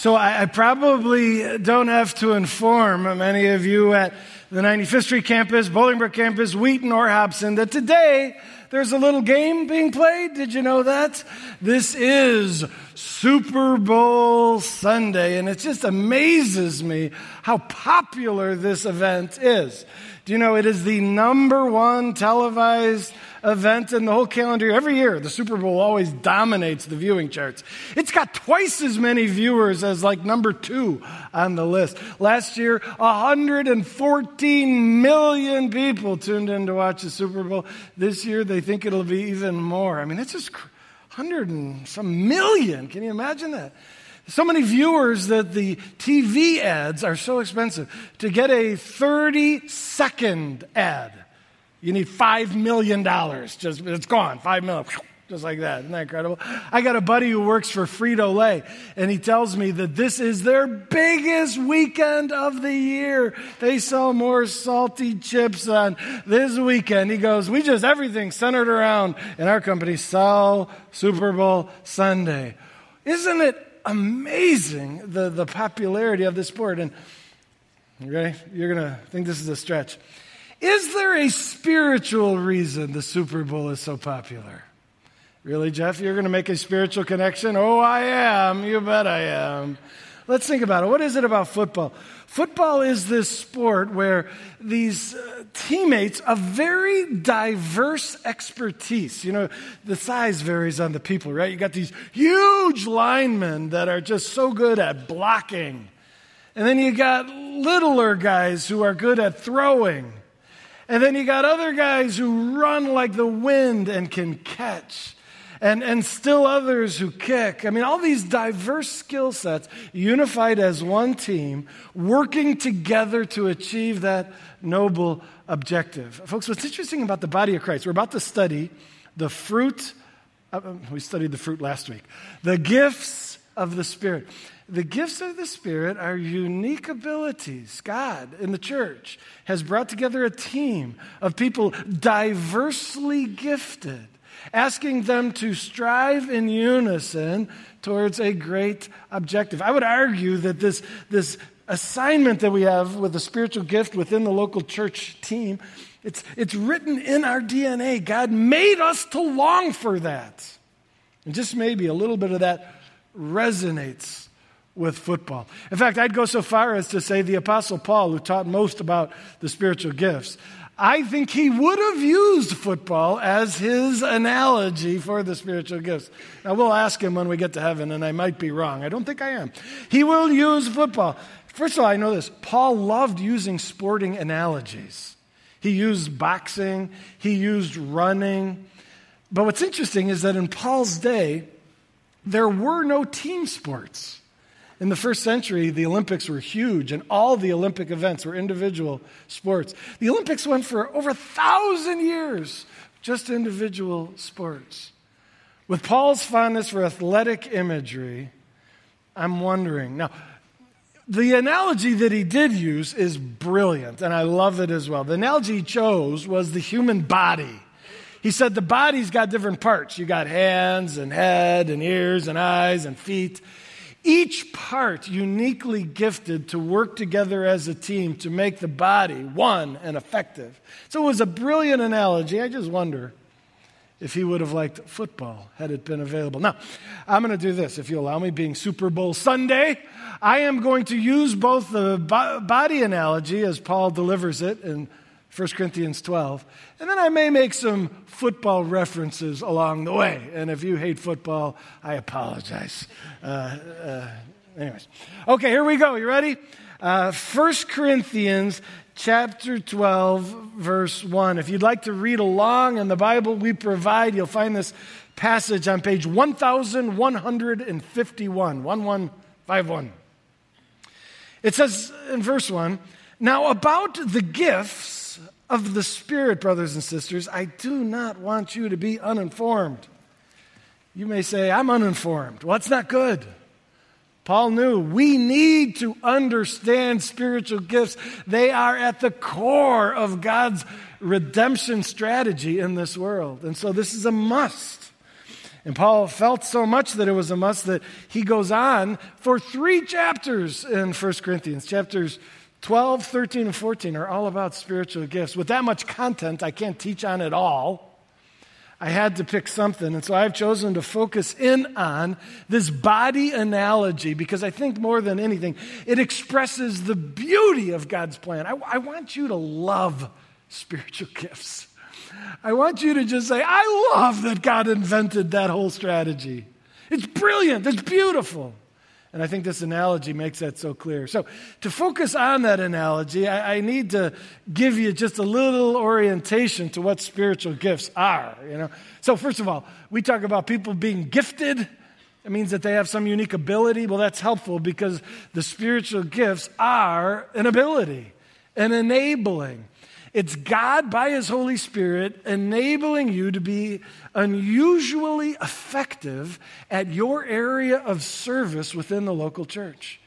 So I, I, probably don't have to inform many of you at the 95th Street campus, Bolingbrook campus, Wheaton, or Hobson that today there's a little game being played. Did you know that? This is Super Bowl Sunday, and it just amazes me how popular this event is. Do you know it is the number one televised event in the whole calendar. Every year, the Super Bowl always dominates the viewing charts. It's got twice as many viewers as like number two on the list. Last year, 114 million people tuned in to watch the Super Bowl. This year, they think it'll be even more. I mean, it's just 100 and some million. Can you imagine that? So many viewers that the TV ads are so expensive. To get a 30 second ad you need $5 million. Just, it's gone, 5 million. Just like that. Isn't that incredible? I got a buddy who works for Frito Lay, and he tells me that this is their biggest weekend of the year. They sell more salty chips on this weekend. He goes, We just, everything centered around in our company, sell Super Bowl Sunday. Isn't it amazing the, the popularity of this sport? And you ready? You're going to think this is a stretch. Is there a spiritual reason the Super Bowl is so popular? Really, Jeff? You're going to make a spiritual connection? Oh, I am. You bet I am. Let's think about it. What is it about football? Football is this sport where these uh, teammates of very diverse expertise, you know, the size varies on the people, right? You got these huge linemen that are just so good at blocking. And then you got littler guys who are good at throwing. And then you got other guys who run like the wind and can catch. And, and still others who kick. I mean, all these diverse skill sets unified as one team, working together to achieve that noble objective. Folks, what's interesting about the body of Christ, we're about to study the fruit, uh, we studied the fruit last week, the gifts of the Spirit. The gifts of the Spirit are unique abilities. God in the church has brought together a team of people diversely gifted, asking them to strive in unison towards a great objective. I would argue that this, this assignment that we have with the spiritual gift within the local church team, it's, it's written in our DNA. God made us to long for that. And just maybe a little bit of that resonates with football. In fact, I'd go so far as to say the Apostle Paul, who taught most about the spiritual gifts, I think he would have used football as his analogy for the spiritual gifts. Now, we'll ask him when we get to heaven, and I might be wrong. I don't think I am. He will use football. First of all, I know this Paul loved using sporting analogies. He used boxing, he used running. But what's interesting is that in Paul's day, there were no team sports. In the first century, the Olympics were huge, and all the Olympic events were individual sports. The Olympics went for over a thousand years, just individual sports. With Paul's fondness for athletic imagery, I'm wondering. Now, the analogy that he did use is brilliant, and I love it as well. The analogy he chose was the human body. He said the body's got different parts. You got hands and head and ears and eyes and feet each part uniquely gifted to work together as a team to make the body one and effective. So it was a brilliant analogy. I just wonder if he would have liked football had it been available. Now, I'm going to do this, if you allow me, being Super Bowl Sunday. I am going to use both the body analogy as Paul delivers it in 1 Corinthians 12. And then I may make some football references along the way. And if you hate football, I apologize. Uh, uh, anyways. Okay, here we go. You ready? Uh, 1 Corinthians chapter 12, verse 1. If you'd like to read along in the Bible we provide, you'll find this passage on page 1151. 1151. It says in verse 1 Now about the gifts of the Spirit, brothers and sisters, I do not want you to be uninformed. You may say, I'm uninformed. Well, that's not good. Paul knew we need to understand spiritual gifts. They are at the core of God's redemption strategy in this world. And so this is a must. And Paul felt so much that it was a must that he goes on for three chapters in 1 Corinthians. Chapters 12, 13, and 14 are all about spiritual gifts. With that much content, I can't teach on it all. I had to pick something. And so I've chosen to focus in on this body analogy because I think more than anything, it expresses the beauty of God's plan. I, I want you to love spiritual gifts. I want you to just say, I love that God invented that whole strategy. It's brilliant, it's beautiful. And I think this analogy makes that so clear. So, to focus on that analogy, I, I, need to give you just a little orientation to what spiritual gifts are. You know, so first of all, we talk about people being gifted. It means that they have some unique ability. Well, that's helpful because the spiritual gifts are an ability, an enabling. It's God by His Holy Spirit enabling you to be unusually effective at your area of service within the local church.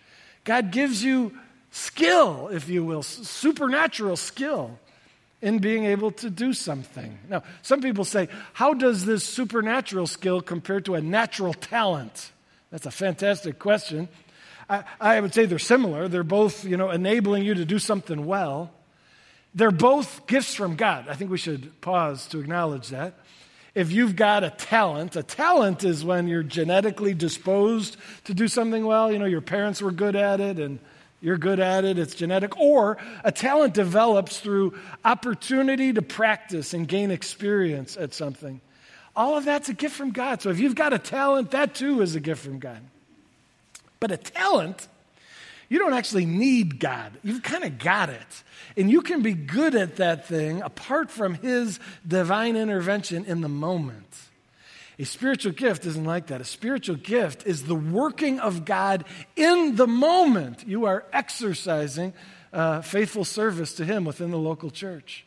God gives you skill, if you will, supernatural skill in being able to do something. Now, some people say, how does this supernatural skill compare to a natural talent? That's a fantastic question. I, I would say they're similar. They're both, you know, enabling you to do something well. They're both gifts from God. I think we should pause to acknowledge that. If you've got a talent, a talent is when you're genetically disposed to do something well. You know, your parents were good at it and you're good at it, it's genetic. Or a talent develops through opportunity to practice and gain experience at something. All of that's a gift from God. So if you've got a talent, that too is a gift from God. But a talent you don't actually need God. You've kind of got it. And you can be good at that thing apart from His divine intervention in the moment. A spiritual gift isn't like that. A spiritual gift is the working of God in the moment you are exercising uh, faithful service to Him within the local church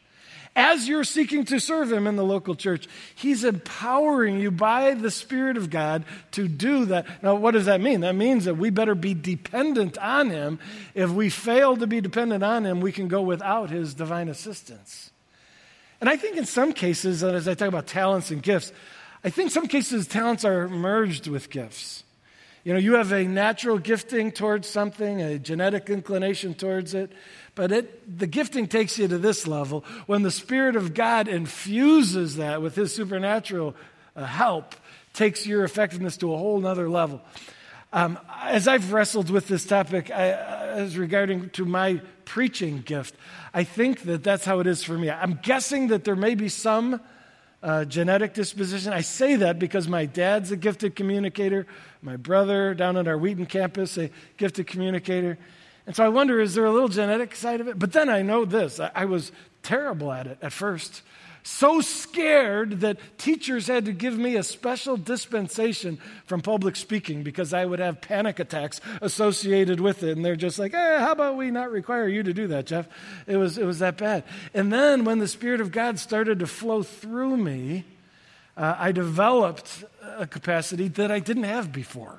as you're seeking to serve Him in the local church, He's empowering you by the Spirit of God to do that. Now, what does that mean? That means that we better be dependent on Him. If we fail to be dependent on Him, we can go without His divine assistance. And I think in some cases, as I talk about talents and gifts, I think some cases talents are merged with gifts. You know, you have a natural gifting towards something, a genetic inclination towards it, but it, the gifting takes you to this level when the Spirit of God infuses that with His supernatural uh, help, takes your effectiveness to a whole nother level. Um, as I've wrestled with this topic, I, as regarding to my preaching gift, I think that that's how it is for me. I'm guessing that there may be some uh, genetic disposition. I say that because my dad's a gifted communicator, my brother down at our Wheaton campus, a gifted communicator. And so I wonder, is there a little genetic side of it? But then I know this I, I was terrible at it at first. So scared that teachers had to give me a special dispensation from public speaking because I would have panic attacks associated with it. And they're just like, eh, how about we not require you to do that, Jeff? It was, it was that bad. And then when the Spirit of God started to flow through me, uh, I developed a capacity that I didn't have before.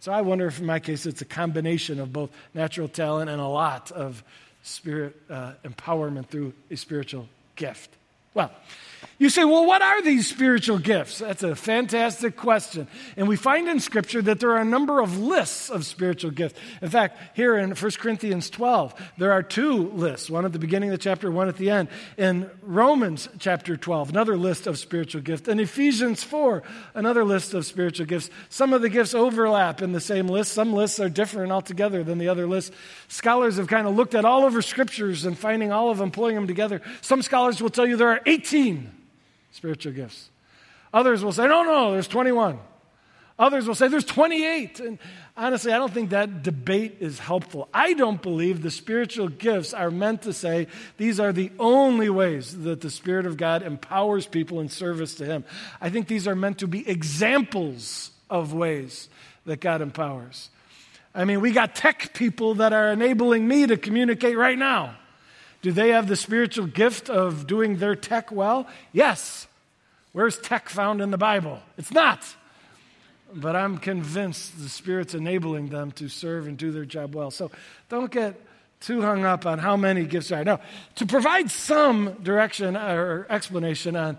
So I wonder if in my case it's a combination of both natural talent and a lot of spirit uh, empowerment through a spiritual gift. Well, you say, well, what are these spiritual gifts? That's a fantastic question. And we find in Scripture that there are a number of lists of spiritual gifts. In fact, here in 1 Corinthians 12, there are two lists one at the beginning of the chapter, one at the end. In Romans chapter 12, another list of spiritual gifts. In Ephesians 4, another list of spiritual gifts. Some of the gifts overlap in the same list, some lists are different altogether than the other lists. Scholars have kind of looked at all over Scriptures and finding all of them, pulling them together. Some scholars will tell you there are 18 spiritual gifts. Others will say, no, no, there's 21. Others will say there's 28. And honestly, I don't think that debate is helpful. I don't believe the spiritual gifts are meant to say these are the only ways that the Spirit of God empowers people in service to Him. I think these are meant to be examples of ways that God empowers. I mean, we got tech people that are enabling me to communicate right now. Do they have the spiritual gift of doing their tech well? Yes. Where's tech found in the Bible? It's not. But I'm convinced the Spirit's enabling them to serve and do their job well. So don't get too hung up on how many gifts are. Now, to provide some direction or explanation on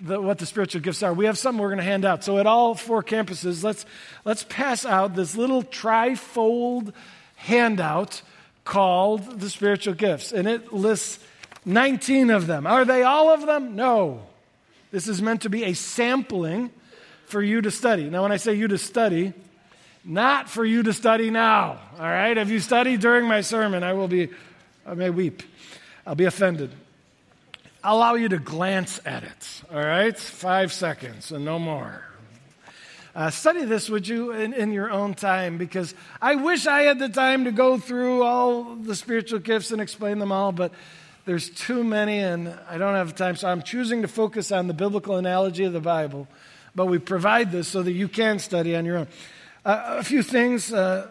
the, what the spiritual gifts are. We have some we're going to hand out. So at all four campuses, let's, let's pass out this little trifold handout called the spiritual gifts. And it lists 19 of them. Are they all of them? No. This is meant to be a sampling for you to study. Now, when I say you to study, not for you to study now. All right? If you study during my sermon, I will be, I may weep. I'll be offended. I'll allow you to glance at it. All right? Five seconds and no more. Uh, study this, would you, in, in, your own time? Because I wish I had the time to go through all the spiritual gifts and explain them all, but there's too many and I don't have time. So I'm choosing to focus on the biblical analogy of the Bible. But we provide this so that you can study on your own. Uh, a few things. Uh,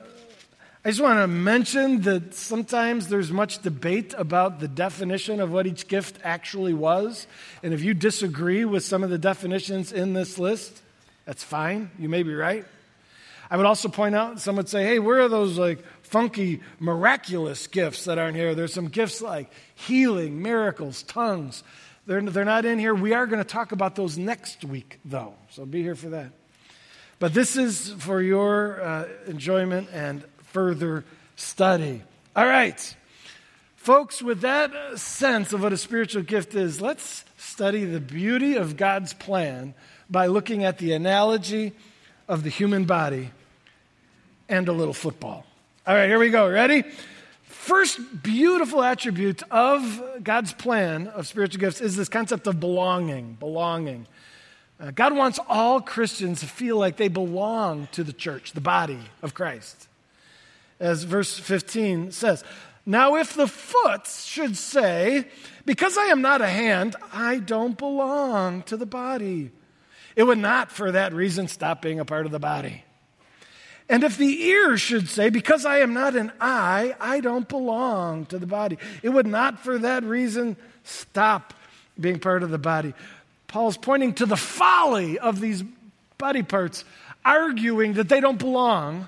I just want to mention that sometimes there's much debate about the definition of what each gift actually was. And if you disagree with some of the definitions in this list, that's fine. You may be right. I would also point out, some would say, hey, where are those like funky, miraculous gifts that aren't here? There's some gifts like healing, miracles, tongues. They're, they're not in here. We are going to talk about those next week, though. So be here for that. But this is for your uh, enjoyment and further study. All right. Folks, with that sense of what a spiritual gift is, let's study the beauty of God's plan by looking at the analogy of the human body and a little football. All right, here we go. Ready? First beautiful attribute of God's plan of spiritual gifts is this concept of belonging. Belonging. Uh, God wants all Christians to feel like they belong to the church, the body of Christ. As verse 15 says, Now if the foot should say, Because I am not a hand, I don't belong to the body. It would not, for that reason, stop being a part of the body. And if the ear should say, Because I am not an eye, I don't belong to the body, it would not, for that reason, stop being part of the body. Paul's pointing to the folly of these body parts, arguing that they don't belong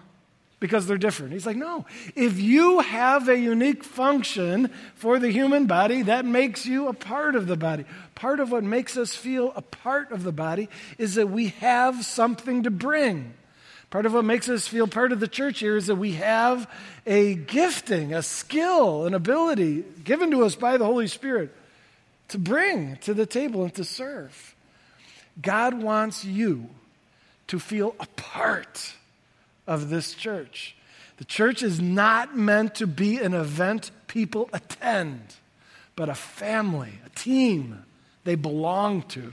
because they're different. He's like, no, if you have a unique function for the human body, that makes you a part of the body. Part of what makes us feel a part of the body is that we have something to bring. Part of what makes us feel part of the church here is that we have a gifting, a skill, an ability given to us by the Holy Spirit to bring to the table and to serve. God wants you to feel a part of this church. The church is not meant to be an event people attend, but a family, a team they belong to.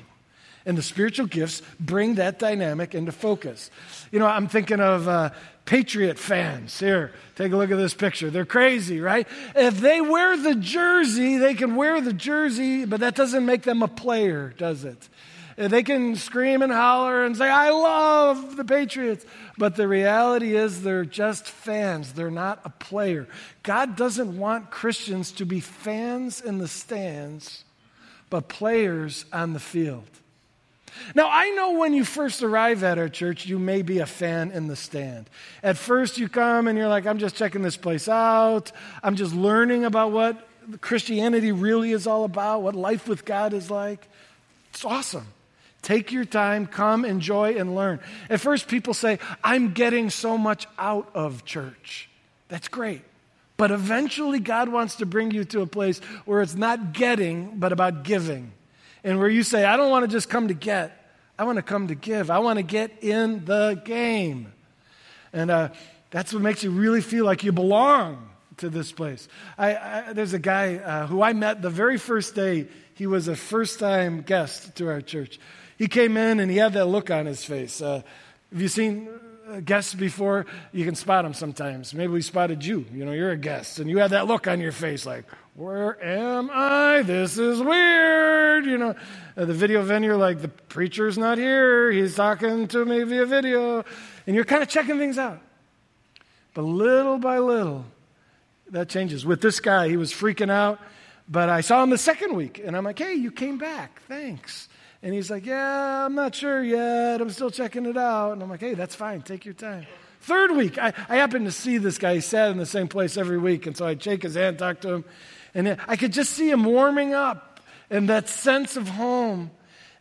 And the spiritual gifts bring that dynamic into focus. You know, I'm thinking of uh, Patriot fans. Here, take a look at this picture. They're crazy, right? If they wear the jersey, they can wear the jersey, but that doesn't make them a player, does it? They can scream and holler and say, I love the Patriots. But the reality is they're just fans. They're not a player. God doesn't want Christians to be fans in the stands, but players on the field. Now, I know when you first arrive at our church, you may be a fan in the stand. At first, you come and you're like, I'm just checking this place out. I'm just learning about what Christianity really is all about, what life with God is like. It's awesome. Take your time, come, enjoy, and learn. At first, people say, I'm getting so much out of church. That's great. But eventually, God wants to bring you to a place where it's not getting, but about giving. And where you say, I don't want to just come to get, I want to come to give. I want to get in the game. And uh, that's what makes you really feel like you belong to this place. I, I, there's a guy uh, who I met the very first day. He was a first time guest to our church. He came in and he had that look on his face. Uh, have you seen guests before? You can spot them sometimes. Maybe we spotted you. You know, you're a guest and you had that look on your face like, where am I? This is weird. You know, the video venue, like, the preacher's not here. He's talking to me via video. And you're kind of checking things out. But little by little, that changes. With this guy, he was freaking out. But I saw him the second week, and I'm like, hey, you came back. Thanks. And he's like, Yeah, I'm not sure yet. I'm still checking it out. And I'm like, Hey, that's fine. Take your time. Third week, I, I happened to see this guy. He sat in the same place every week. And so I'd shake his hand, talk to him. And I could just see him warming up and that sense of home.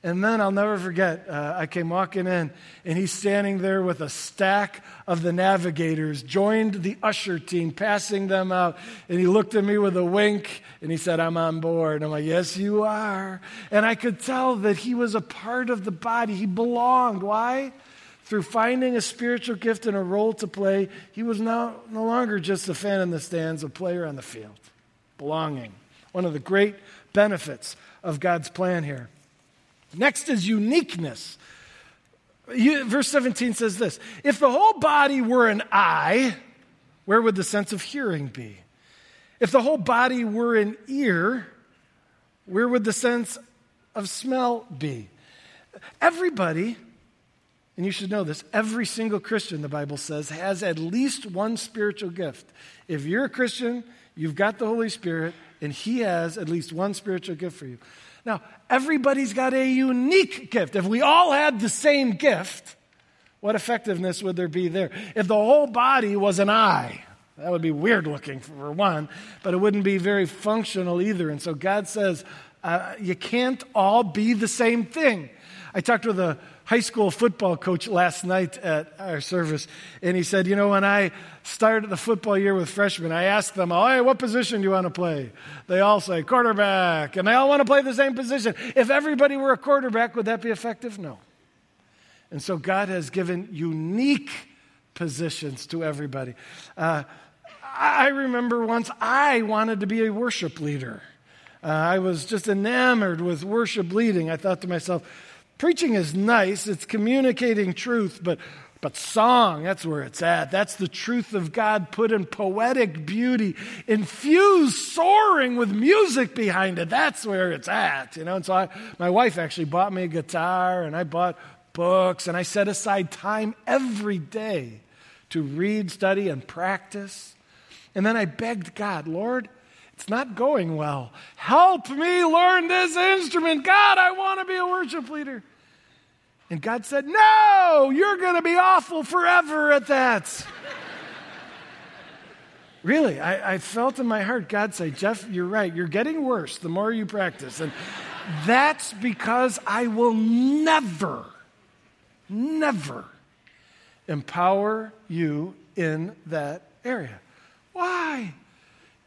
And then I'll never forget, uh, I came walking in, and he's standing there with a stack of the navigators, joined the usher team, passing them out. And he looked at me with a wink, and he said, I'm on board. I'm like, Yes, you are. And I could tell that he was a part of the body. He belonged. Why? Through finding a spiritual gift and a role to play, he was now no longer just a fan in the stands, a player on the field. Belonging. One of the great benefits of God's plan here. Next is uniqueness. Verse 17 says this If the whole body were an eye, where would the sense of hearing be? If the whole body were an ear, where would the sense of smell be? Everybody, and you should know this, every single Christian, the Bible says, has at least one spiritual gift. If you're a Christian, you've got the Holy Spirit, and He has at least one spiritual gift for you. Now, everybody's got a unique gift. If we all had the same gift, what effectiveness would there be there? If the whole body was an eye, that would be weird looking for one, but it wouldn't be very functional either. And so God says, uh, you can't all be the same thing. I talked with a high school football coach last night at our service, and he said, You know, when I started the football year with freshmen, I asked them, Oh, hey, what position do you want to play? They all say quarterback, and they all want to play the same position. If everybody were a quarterback, would that be effective? No. And so God has given unique positions to everybody. Uh, I remember once I wanted to be a worship leader. Uh, I was just enamored with worship leading. I thought to myself, Preaching is nice, it's communicating truth, but, but song, that's where it's at. That's the truth of God put in poetic beauty, infused, soaring with music behind it. That's where it's at, you know. And so I, my wife actually bought me a guitar, and I bought books, and I set aside time every day to read, study, and practice. And then I begged God, Lord, it's not going well. Help me learn this instrument. God, I want to be a worship leader. And God said, No, you're going to be awful forever at that. really, I, I, felt in my heart God say, Jeff, you're right. You're getting worse the more you practice. And that's because I will never, never empower you in that area. Why?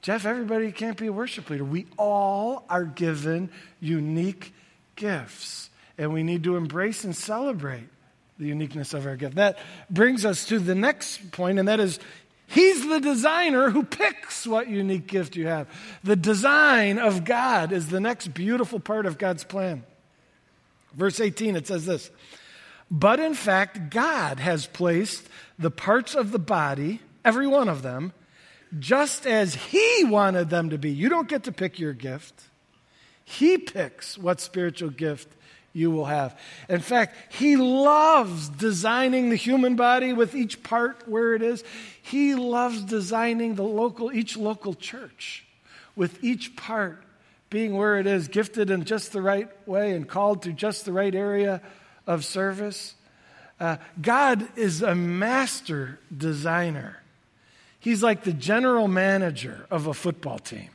Jeff, everybody can't be a worship leader. We all are given unique gifts, and we need to embrace and celebrate the uniqueness of our gift. That brings us to the next point, and that is He's the designer who picks what unique gift you have. The design of God is the next beautiful part of God's plan. Verse 18, it says this But in fact, God has placed the parts of the body, every one of them, just as He wanted them to be. You don't get to pick your gift, He picks what spiritual gift you will have. In fact, He loves designing the human body with each part where it is. He loves designing the local, each local church with each part being where it is, gifted in just the right way and called to just the right area of service. Uh, God is a master designer. He's like the general manager of a football team.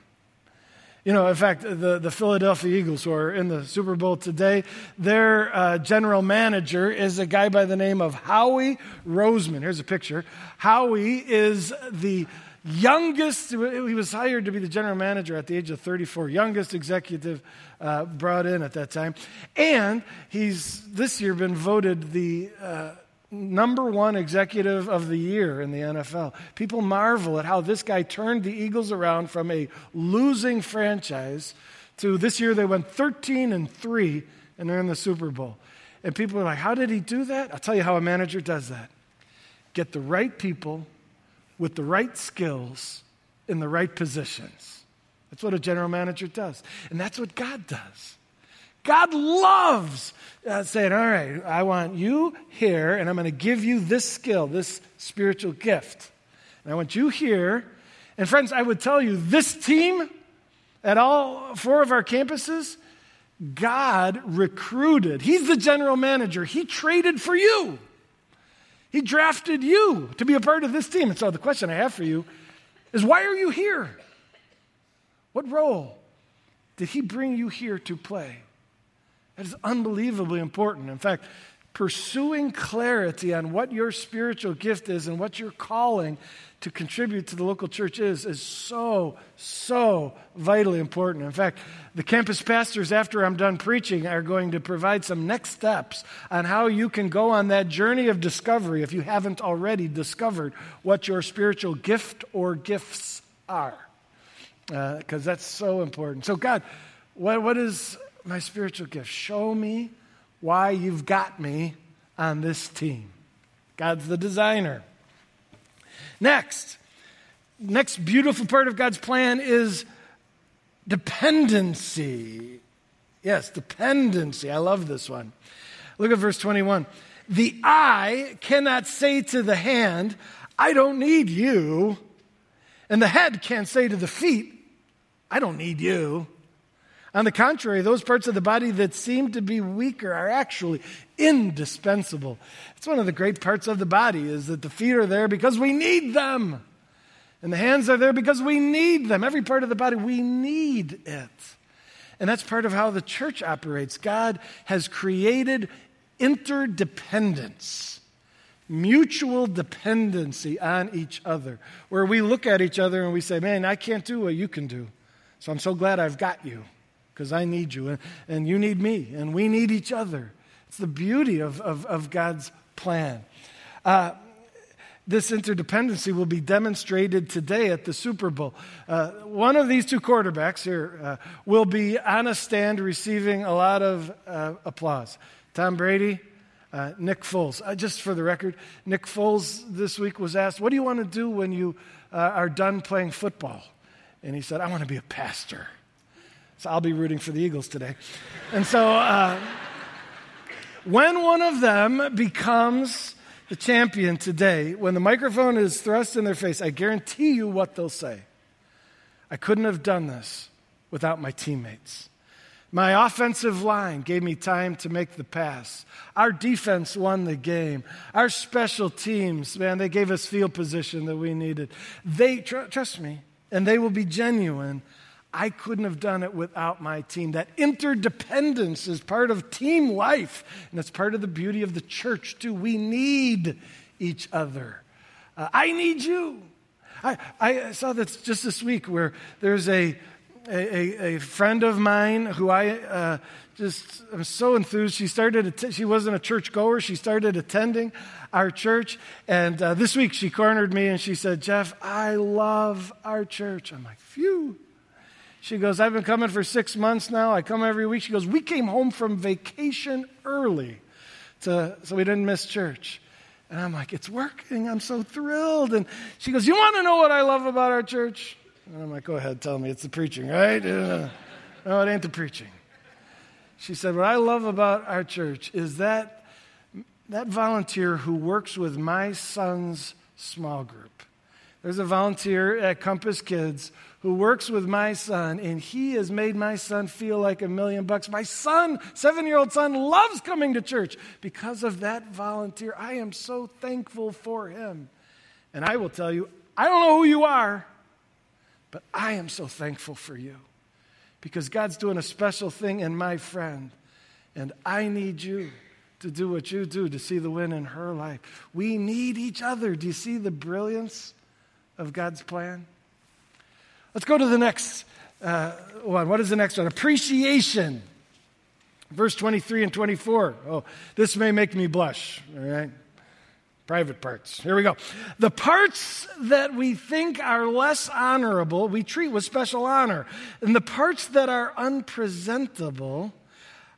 You know, in fact, the, the Philadelphia Eagles, who are in the Super Bowl today, their uh, general manager is a guy by the name of Howie Roseman. Here's a picture. Howie is the youngest, he was hired to be the general manager at the age of 34, youngest executive uh, brought in at that time. And he's this year been voted the uh, number one executive of the year in the NFL. People marvel at how this guy turned the Eagles around from a losing franchise to this year they went 13 and 3 and they're in the Super Bowl. And people are like, how did he do that? I'll tell you how a manager does that. Get the right people with the right skills in the right positions. That's what a general manager does. And that's what God does. God loves uh, saying, All right, I want you here, and I'm going to give you this skill, this spiritual gift. And I want you here. And friends, I would tell you, this team at all four of our campuses, God recruited. He's the general manager. He traded for you. He drafted you to be a part of this team. And so the question I have for you is why are you here? What role did he bring you here to play? That is unbelievably important. In fact, pursuing clarity on what your spiritual gift is and what your calling to contribute to the local church is is so so vitally important in fact the campus pastors after i'm done preaching are going to provide some next steps on how you can go on that journey of discovery if you haven't already discovered what your spiritual gift or gifts are because uh, that's so important so god what, what is my spiritual gift show me why you've got me on this team. God's the designer. Next, next beautiful part of God's plan is dependency. Yes, dependency. I love this one. Look at verse 21. The eye cannot say to the hand, I don't need you. And the head can't say to the feet, I don't need you. On the contrary, those parts of the body that seem to be weaker are actually indispensable. It's one of the great parts of the body is that the feet are there because we need them. And the hands are there because we need them. Every part of the body, we need it. And that's part of how the church operates. God has created interdependence, mutual dependency on each other, where we look at each other and we say, Man, I can't do what you can do. So I'm so glad I've got you because I need you and, and you need me and we need each other. It's the beauty of, of, of God's plan. Uh, this interdependency will be demonstrated today at the Super Bowl. Uh, one of these two quarterbacks here uh, will be on a stand receiving a lot of uh, applause. Tom Brady, uh, Nick Foles. Uh, just for the record, Nick Foles this week was asked, What do you want to do when you are done playing football? And he said, I want to be a pastor. So I'll be rooting for the Eagles today. And so uh, when one of them becomes the champion today, when the microphone is thrust in their face, I guarantee you what they'll say. I couldn't have done this without my teammates. My offensive line gave me time to make the pass. Our defense won the game. Our special teams, man, they gave us field position that we needed. They, tr- trust me, and they will be genuine I couldn't have done it without my team. That interdependence is part of team life, and it's part of the beauty of the church, too. We need each other. Uh, I need you. I, I saw this just this week where there's a, a, a friend of mine who I uh, just am so enthused. She started, att- she wasn't a church goer, she started attending our church. And uh, this week she cornered me and she said, Jeff, I love our church. I'm like, phew. She goes, I've been coming for six months now. I come every week. She goes, We came home from vacation early to, so we didn't miss church. And I'm like, It's working. I'm so thrilled. And she goes, You want to know what I love about our church? And I'm like, Go ahead, tell me. It's the preaching, right? no, it ain't the preaching. She said, What I love about our church is that, that volunteer who works with my son's small group. There's a volunteer at Compass Kids who works with my son, and he has made my son feel like a million bucks. My son, seven year old son, loves coming to church because of that volunteer. I am so thankful for him. And I will tell you, I don't know who you are, but I am so thankful for you because God's doing a special thing in my friend, and I need you to do what you do to see the win in her life. We need each other. Do you see the brilliance of God's plan? Let's go to the next uh, one. What is the next one? Appreciation. Verse 23 and 24. Oh, this may make me blush, all right? Private parts. Here we go. The parts that we think are less honorable, we treat with special honor. And the parts that are unpresentable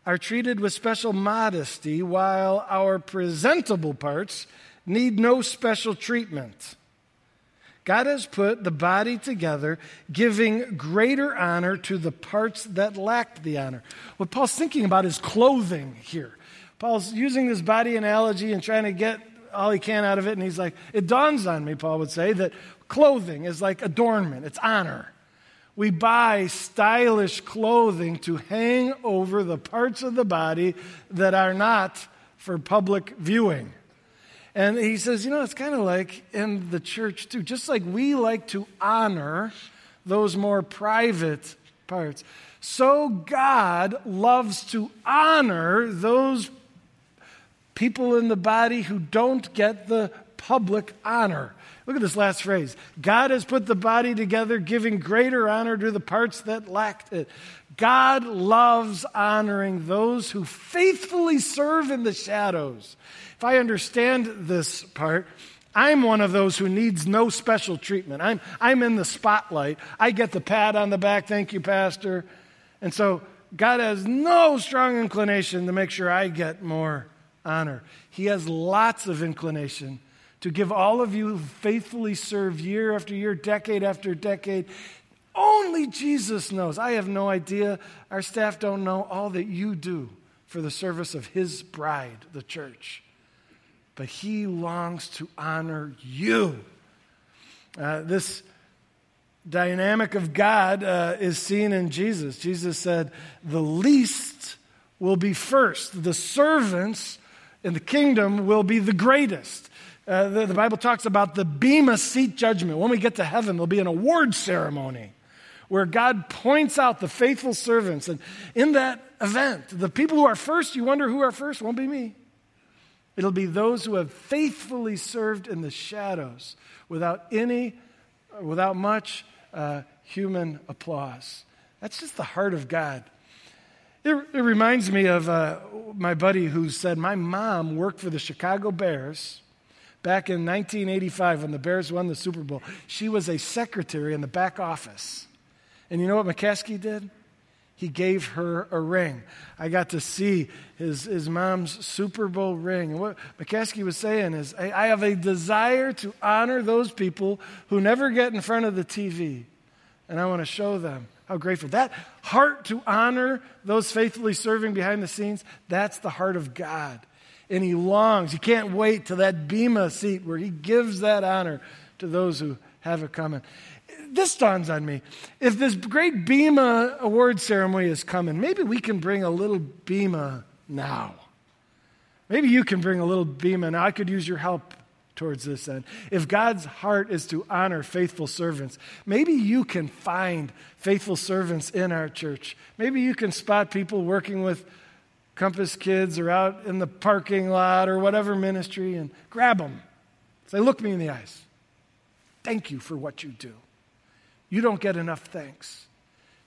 are treated with special modesty, while our presentable parts need no special treatment. God has put the body together, giving greater honor to the parts that lacked the honor. What Paul's thinking about is clothing here. Paul's using this body analogy and trying to get all he can out of it. And he's like, it dawns on me, Paul would say, that clothing is like adornment, it's honor. We buy stylish clothing to hang over the parts of the body that are not for public viewing. And he says, you know, it's kind of like in the church too. Just like we like to honor those more private parts. So God loves to honor those people in the body who don't get the public honor. Look at this last phrase God has put the body together, giving greater honor to the parts that lacked it. God loves honoring those who faithfully serve in the shadows. If I understand this part, I'm one of those who needs no special treatment. I'm, I'm in the spotlight. I get the pat on the back, thank you, Pastor. And so God has no strong inclination to make sure I get more honor. He has lots of inclination to give all of you who faithfully serve year after year, decade after decade. Only Jesus knows. I have no idea. Our staff don't know all that you do for the service of his bride, the church. But he longs to honor you. Uh, this dynamic of God uh, is seen in Jesus. Jesus said, The least will be first, the servants in the kingdom will be the greatest. Uh, the, the, Bible talks about the Bema seat judgment. When we get to heaven, there'll be an award ceremony where God points out the faithful servants. And in that event, the people who are first, you wonder who are first, won't be me. It'll be those who have faithfully served in the shadows without any, without much uh, human applause. That's just the heart of God. It, it reminds me of uh, my buddy who said, My mom worked for the Chicago Bears back in 1985 when the Bears won the Super Bowl. She was a secretary in the back office. And you know what McCaskey did? He gave her a ring. I got to see his, his mom's Super Bowl ring. And what McCaskey was saying is, I have a desire to honor those people who never get in front of the TV. And I want to show them how grateful. That heart to honor those faithfully serving behind the scenes, that's the heart of God. And he longs, he can't wait to that Bema seat where he gives that honor to those who have it coming. This dawns on me. If this great Bema award ceremony is coming, maybe we can bring a little Bema now. Maybe you can bring a little Bema now. I could use your help towards this end. If God's heart is to honor faithful servants, maybe you can find faithful servants in our church. Maybe you can spot people working with Compass Kids or out in the parking lot or whatever ministry and grab them. Say, Look me in the eyes. Thank you for what you do. You don't get enough thanks.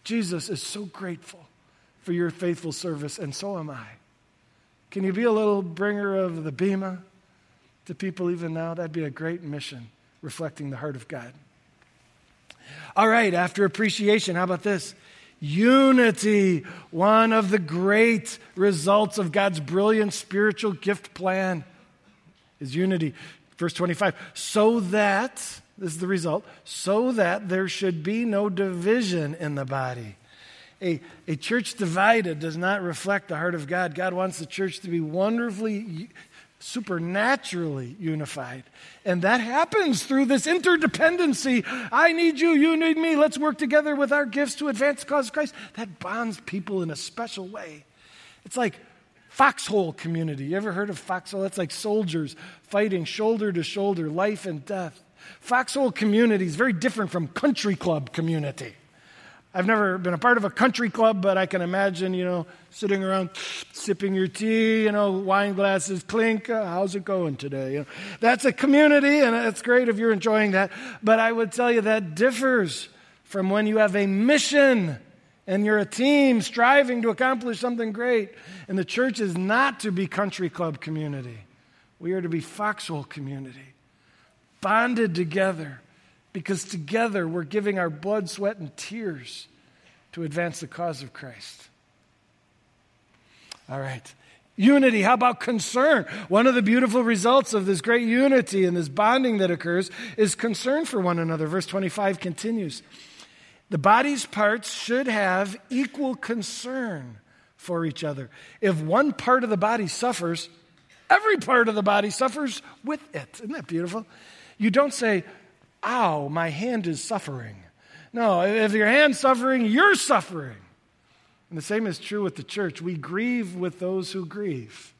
Jesus is so grateful for your faithful service, and so am I. Can you be a little bringer of the Bema? to people even now, that'd be a great mission reflecting the heart of God. All right, after appreciation, how about this? Unity, one of the great results of God's brilliant spiritual gift plan is unity. Verse 25, so that, this is the result, so that there should be no division in the body. A, a church divided does not reflect the heart of God. God wants the church to be wonderfully supernaturally unified. And that happens through this interdependency. I need you, you need me. Let's work together with our gifts to advance the cause of Christ. That bonds people in a special way. It's like foxhole community. You ever heard of foxhole? That's like soldiers fighting shoulder to shoulder, life and death. Foxhole community is very different from country club community. I've never been a part of a country club, but I can imagine, you know, sitting around sipping your tea, you know, wine glasses clink. Uh, how's it going today? You know, that's a community, and it's great if you're enjoying that. But I would tell you that differs from when you have a mission and you're a team striving to accomplish something great. And the church is not to be country club community. We are to be foxhole community, bonded together because together we're giving our blood, sweat, and tears to advance the cause of Christ. All right. Unity. How about concern? One of the beautiful results of this great unity and this bonding that occurs is concern for one another. Verse 25 continues The body's parts should have equal concern for each other. If one part of the body suffers, every part of the body suffers with it. Isn't that beautiful? You don't say, ow, my hand is suffering. No, if your hand's suffering, you're suffering. And the same is true with the church. We grieve with those who grieve.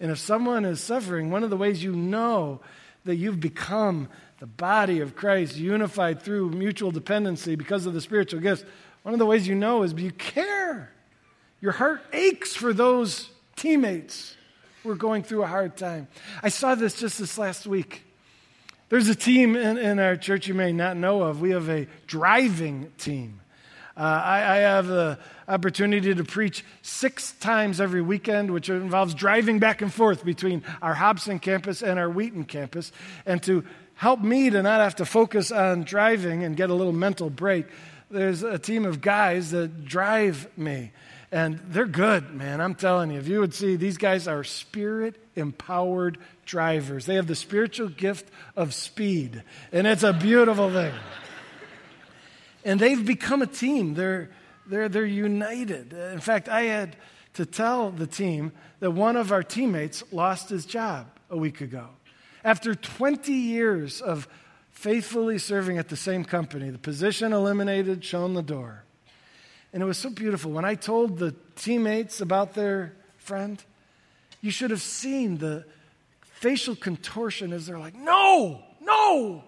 And if someone is suffering, one of the ways you know that you've become the body of Christ, unified through mutual dependency because of the spiritual gifts, One of the ways you know is you care. Your heart aches for those teammates who are going through a hard time. I saw this just this last week. There's a team in, in our church you may not know of. We have a driving team. Uh, I, I, have the opportunity to preach six times every weekend, which involves driving back and forth between our Hobson campus and our Wheaton campus. And to help me to not have to focus on driving and get a little mental break, there's a team of guys that drive me. And they're good, man. I'm telling you. If you would see, these guys are spirit empowered drivers. They have the spiritual gift of speed. And it's a beautiful thing. And they've become a team. They're, they're, they're united. In fact, I had to tell the team that one of our teammates lost his job a week ago. After 20 years of faithfully serving at the same company, the position eliminated, shown the door. And it was so beautiful. When I told the teammates about their friend, you should have seen the facial contortion as they're like, no, no.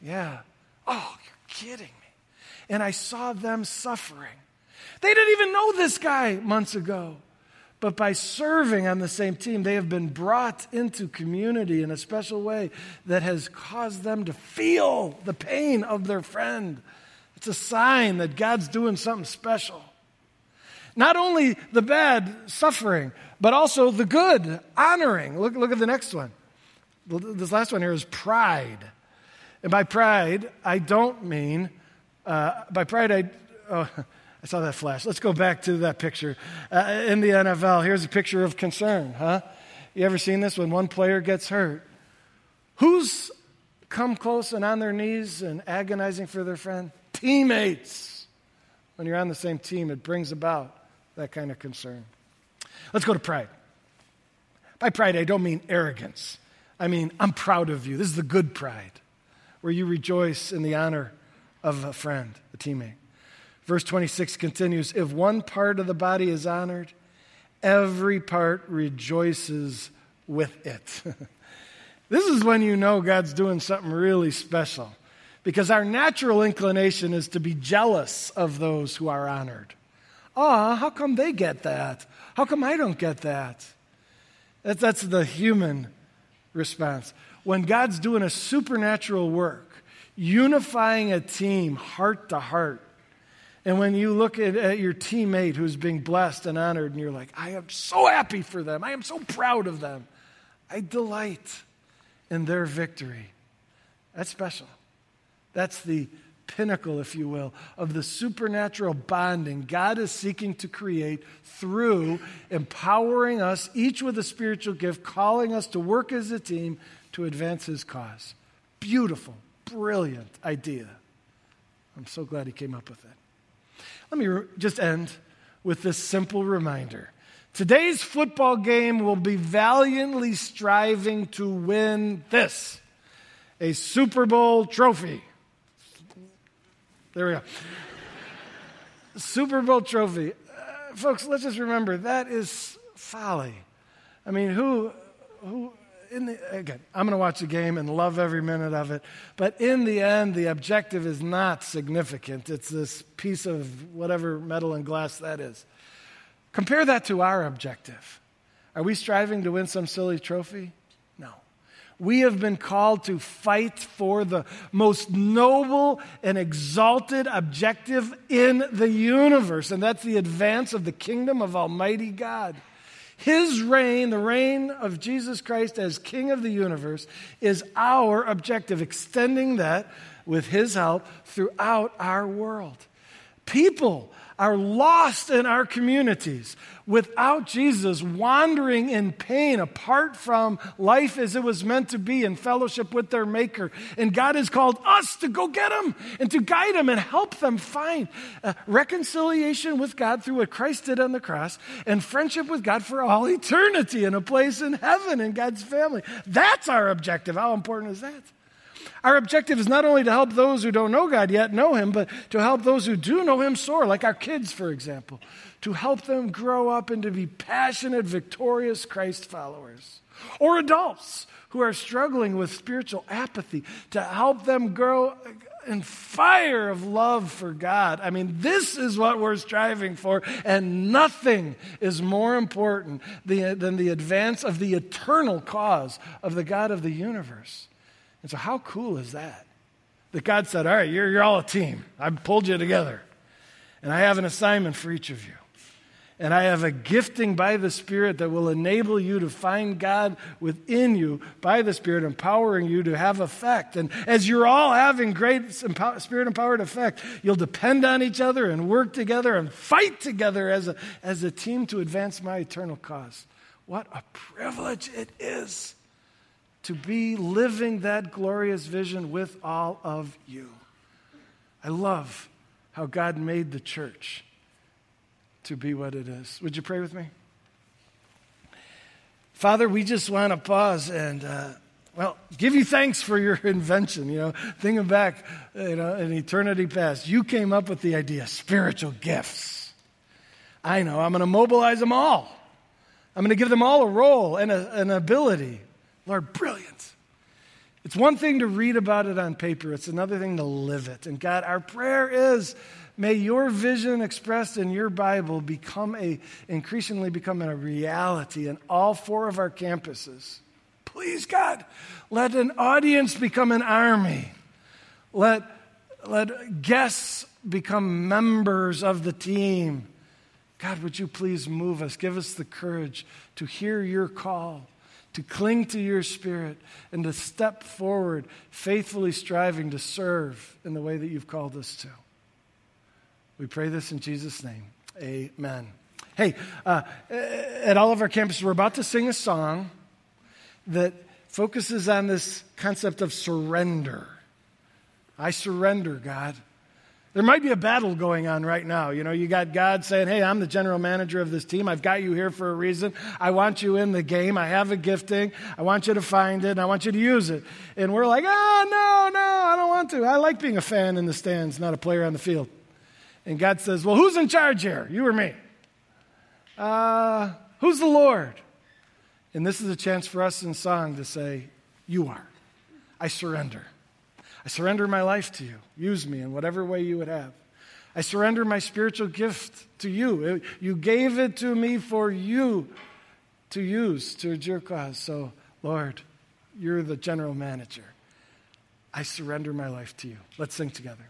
Yeah. Oh, you're kidding me. And I saw them suffering. They didn't even know this guy months ago. But by serving on the same team, they have been brought into community in a special way that has caused them to feel the pain of their friend it's a sign that God's doing something special. Not only the bad suffering, but also the good honoring. Look, look at the next one. This last one here is pride. And by pride, I don't mean, uh, by pride, I, oh, I saw that flash. Let's go back to that picture. Uh, in the NFL, here's a picture of concern, huh? You ever seen this when one player gets hurt? Who's come close and on their knees and agonizing for their friend? teammates. When you're on the same team, it brings about that kind of concern. Let's go to pride. By pride, I don't mean arrogance. I mean, I'm proud of you. This is the good pride, where you rejoice in the honor of a friend, a teammate. Verse 26 continues If one part of the body is honored, every part rejoices with it. this is when you know God's doing something really special. Because our natural inclination is to be jealous of those who are honored. Ah, how come they get that? How come I don't get that? That's, that's the human response. When God's doing a supernatural work, unifying a team heart to heart, and when you look at, at, your teammate who's being blessed and honored, and you're like, I am so happy for them. I am so proud of them. I delight in their victory. That's special. That's the pinnacle, if you will, of the supernatural bonding God is seeking to create through empowering us, each with a spiritual gift, calling us to work as a team to advance His cause. Beautiful, brilliant idea. I'm so glad He came up with it. Let me just end with this simple reminder. Today's football game will be valiantly striving to win this a Super Bowl trophy. There we go. Super Bowl trophy. Uh, folks, let's just remember that is folly. I mean, who, who, in the, again, I'm going to watch the game and love every minute of it, but in the end, the objective is not significant. It's this piece of whatever metal and glass that is. Compare that to our objective. Are we striving to win some silly trophy? No. We have been called to fight for the most noble and exalted objective in the universe, and that's the advance of the kingdom of Almighty God. His reign, the reign of Jesus Christ as King of the universe, is our objective, extending that with His help throughout our world. People are lost in our communities without Jesus, wandering in pain apart from life as it was meant to be in fellowship with their Maker. And God has called us to go get them and to guide them and help them find uh, reconciliation with God through what Christ did on the cross and friendship with God for all eternity in a place in heaven in God's family. That's our objective. How important is that? Our objective is not only to help those who don't know God yet know Him, but to help those who do know Him soar, like our kids, for example, to help them grow up and to be passionate, victorious Christ followers. Or adults who are struggling with spiritual apathy, to help them grow in fire of love for God. I mean, this is what we're striving for, and nothing is more important than the advance of the eternal cause of the God of the universe. And so, how cool is that? That God said, All right, you're, you're all a team. I've pulled you together, and I have an assignment for each of you. And I have a gifting by the Spirit that will enable you to find God within you by the Spirit, empowering you to have effect. And as you're all having great Spirit empowered effect, you'll depend on each other and work together and fight together as a, as a team to advance my eternal cause. What a privilege it is to be living that glorious vision with all of you. I love how God made the church to be what it is. Would you pray with me? Father, we just want to pause and, uh, well, give you thanks for your invention. You know, thinking back, you know, in eternity past, you came up with the idea spiritual gifts. I know, I'm going to mobilize them all. I'm going to give them all a role and a, an ability. Lord, brilliant. It's one thing to read about it on paper, it's another thing to live it. And God, our prayer is May your vision expressed in your Bible become a, increasingly become a reality in all four of our campuses. Please, God, let an audience become an army. Let, let guests become members of the team. God, would you please move us? Give us the courage to hear your call, to cling to your spirit, and to step forward, faithfully striving to serve in the way that you've called us to. We pray this in Jesus' name. Amen. Hey, uh, at all of our campuses, we're about to sing a song that focuses on this concept of surrender. I surrender, God. There might be a battle going on right now. You know, you got God saying, Hey, I'm the general manager of this team. I've got you here for a reason. I want you in the game. I have a gifting. I want you to find it and I want you to use it. And we're like, Oh, no, no, I don't want to. I like being a fan in the stands, not a player on the field. And God says, Well, who's in charge here? You or me? Uh, who's the Lord? And this is a chance for us in song to say, You are. I surrender. I surrender my life to you. Use me in whatever way you would have. I surrender my spiritual gift to you. You gave it to me for you to use to your cause. So, Lord, you're the general manager. I surrender my life to you. Let's sing together.